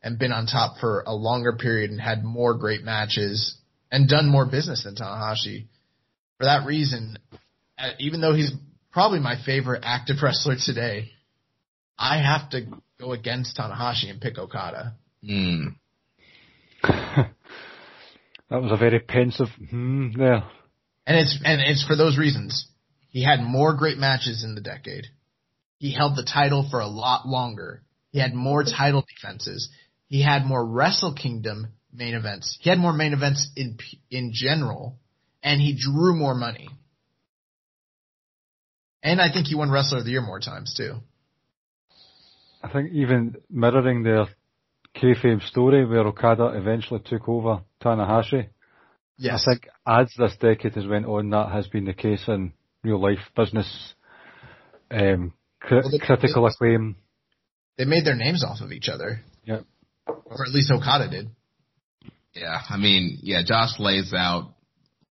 and been on top for a longer period and had more great matches and done more business than Tanahashi. For that reason, uh, even though he's probably my favorite active wrestler today, I have to go against Tanahashi and pick Okada. Mm. That was a very pensive hmm there. And it's and it's for those reasons. He had more great matches in the decade. He held the title for a lot longer. He had more title defenses. He had more Wrestle Kingdom main events. He had more main events in in general, and he drew more money. And I think he won Wrestler of the Year more times too. I think even mirroring their kayfabe story where Okada eventually took over Tanahashi, Yes, I think as this decade has went on, that has been the case in real life business, um, cri- Well, the- critical acclaim. they made their names off of each other, Yep. or at least Okada did. Yeah, I mean, yeah, Josh lays out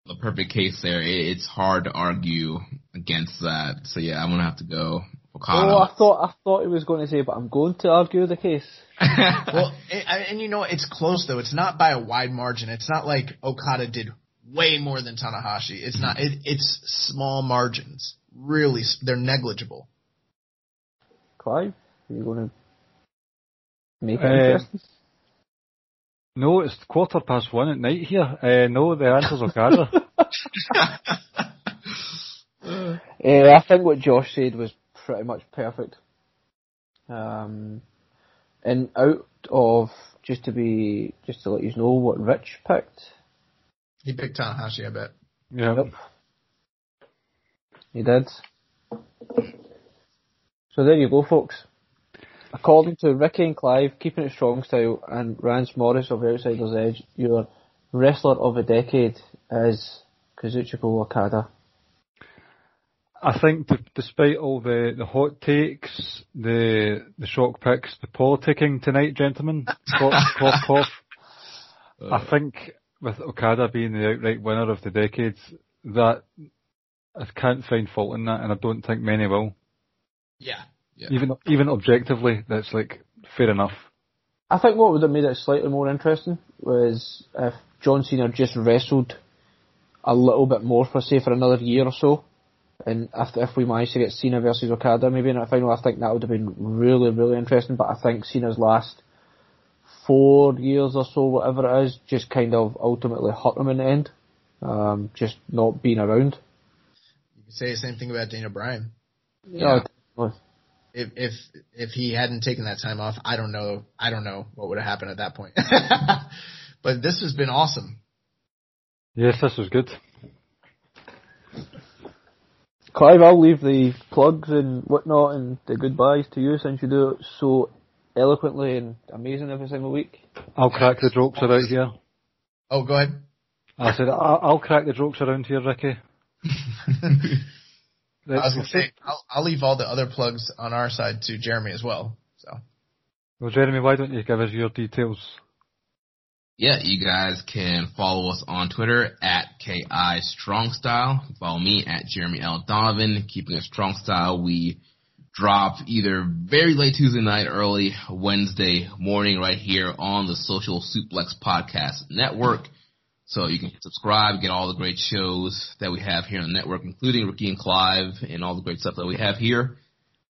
the perfect case there. It's hard to argue against that. So yeah, I'm gonna have to go Okada. Oh, I thought I thought he was going to say, but I'm going to argue the case. well, and, and you know it's close though. It's not by a wide margin. It's not like Okada did way more than Tanahashi. It's not. It, it's small margins. Really, they're negligible. Clive, are you going to make it Um, interesting? No, it's quarter past one at night here. Uh, no, the answer's Okada. Yeah, I think what Josh said was pretty much perfect. Um, and out of just to be just to let you know what Rich picked. He picked Tanahashi, I bet. yeah. Yep. He did. So there you go, folks. According to Ricky and Clive, keeping it strong style, and Rance Morris of Outsider's Edge, your wrestler of the decade is Kazuchika Okada. I think d- despite all the, the hot takes, the the shock picks, the politicking tonight, gentlemen, cough, cough, cough, I uh. think with Okada being the outright winner of the decade, that I can't find fault in that, and I don't think many will. Yeah. Yeah. Even even objectively, that's like fair enough. I think what would have made it slightly more interesting was if John Cena just wrestled a little bit more for say for another year or so, and if if we managed to get Cena versus Okada maybe in a final, I think that would have been really really interesting. But I think Cena's last four years or so, whatever it is, just kind of ultimately hurt him in the end. Um, just not being around. You could say the same thing about Daniel Bryan. Yeah. If if if he hadn't taken that time off, I don't know. I don't know what would have happened at that point. but this has been awesome. Yes, this was good. Clive, I'll leave the plugs and whatnot and the goodbyes to you since you do it so eloquently and amazing every single week. I'll crack the jokes around here. Oh, go ahead. I said I'll, I'll crack the jokes around here, Ricky. I was gonna say I'll, I'll leave all the other plugs on our side to Jeremy as well. So Well, Jeremy, why don't you give us your details? Yeah, you guys can follow us on Twitter at KI Strong Style. Follow me at Jeremy L. Donovan. Keeping it strong style, we drop either very late Tuesday night, early Wednesday morning right here on the Social Suplex Podcast Network. So you can subscribe, get all the great shows that we have here on the network, including Ricky and Clive and all the great stuff that we have here.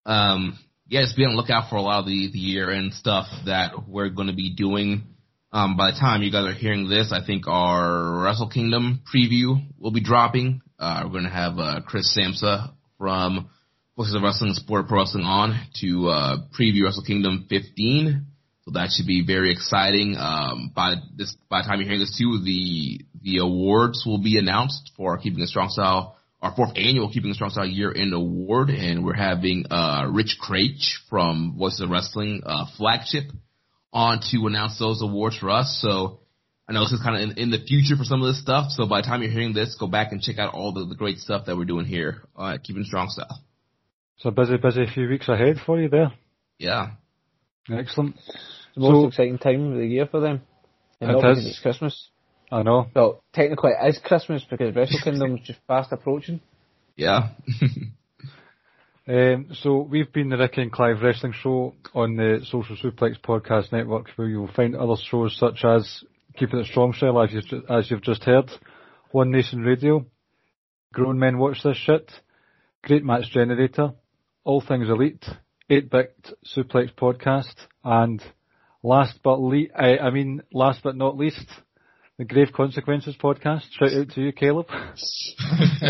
Um, yeah, just be on the lookout for a lot of the, the year end stuff that we're going to be doing. Um, by the time you guys are hearing this, I think our Wrestle Kingdom preview will be dropping. Uh, we're going to have uh, Chris Samsa from Voices of Wrestling Sport Pro Wrestling on to uh, preview Wrestle Kingdom 15. So that should be very exciting. Um, by this, by the time you're hearing this too, the the awards will be announced for Keeping a Strong Style, our fourth annual Keeping a Strong Style Year End Award, and we're having uh, Rich Kraetsch from Voices of Wrestling uh, flagship on to announce those awards for us. So I know this is kind of in, in, the future for some of this stuff. So by the time you're hearing this, go back and check out all the, the great stuff that we're doing here uh, at Keeping Strong Style. So busy, busy few weeks ahead for you there. Yeah. Excellent. The most So- exciting time of the year for them. And It not because is. it's Christmas. I know. Well, technically it is Christmas because Wrestle Kingdom is just fast approaching. Yeah. Um, so we've been the Ricky and Clive Wrestling Show on the Social Suplex Podcast Network, where you'll find other shows such as Keeping It Strong Style, as you've, as you've just heard, One Nation Radio, Grown Men Watch This Shit, Great Match Generator, All Things Elite, 8-Bit Suplex Podcast, and last but le- I, I mean last but not least, the Grave Consequences Podcast. Shout out to you, Caleb. Bring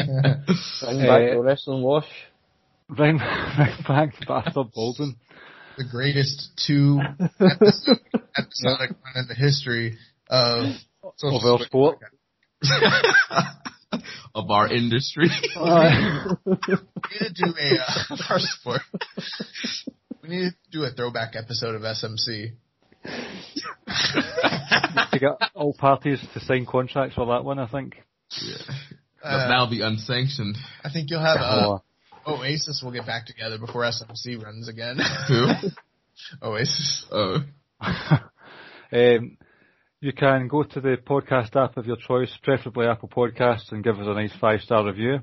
Uh, the wrestling wash. Bring, bring back Bastard Bolton. the greatest two episode, episodic run in the history of social Of our sport. of our industry. We need to do a uh, our sport. We need to do a throwback episode of SMC. to get all parties to sign contracts for that one, I think. Uh, That'll be unsanctioned. I think you'll have uh, Oh, Oasis will get back together before SMC runs again. Who? Oasis. Oh. um, you can go to the podcast app of your choice, preferably Apple Podcasts, and give us a nice five star review.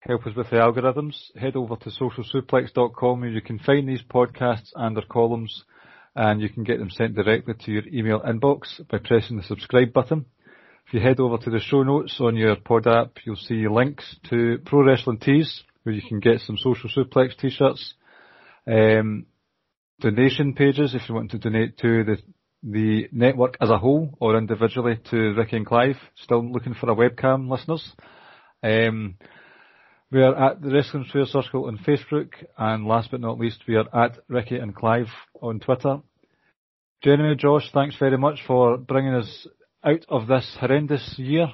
Help us with the algorithms. Head over to socialsuplex.com where you can find these podcasts and their columns, and you can get them sent directly to your email inbox by pressing the subscribe button. If you head over to the show notes on your pod app, you'll see links to Pro Wrestling Tees, where you can get some Social Suplex t-shirts, um, donation pages if you want to donate to the the network as a whole or individually to Ricky and Clive. Still looking for a webcam, listeners. Um, we are at the Wrestling Sphere Circle on Facebook, and last but not least, we are at Ricky and Clive on Twitter. Jeremy, Josh, thanks very much for bringing us out of this horrendous year.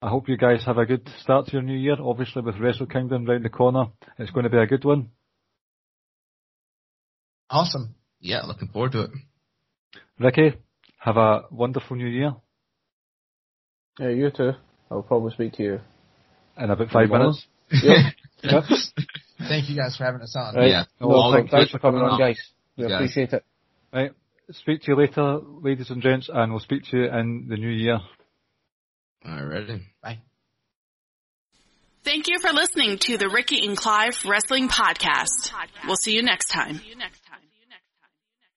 I hope you guys have a good start to your new year. Obviously, with Wrestle Kingdom round the corner, it's going to be a good one. Awesome. Yeah, looking forward to it. Ricky, have a wonderful new year. Yeah, you too. I'll probably speak to you. In about five Tomorrow. minutes. Yep. Yep. Thank you guys for having us on. Right. Yeah. No, All thanks, thanks for coming on, guys. We Guys. appreciate it. Right. Speak to you later, ladies and gents, and we'll speak to you in the new year. Alrighty. Bye. Thank you for listening to the Ricky and Clive Wrestling Podcast. We'll see you next time.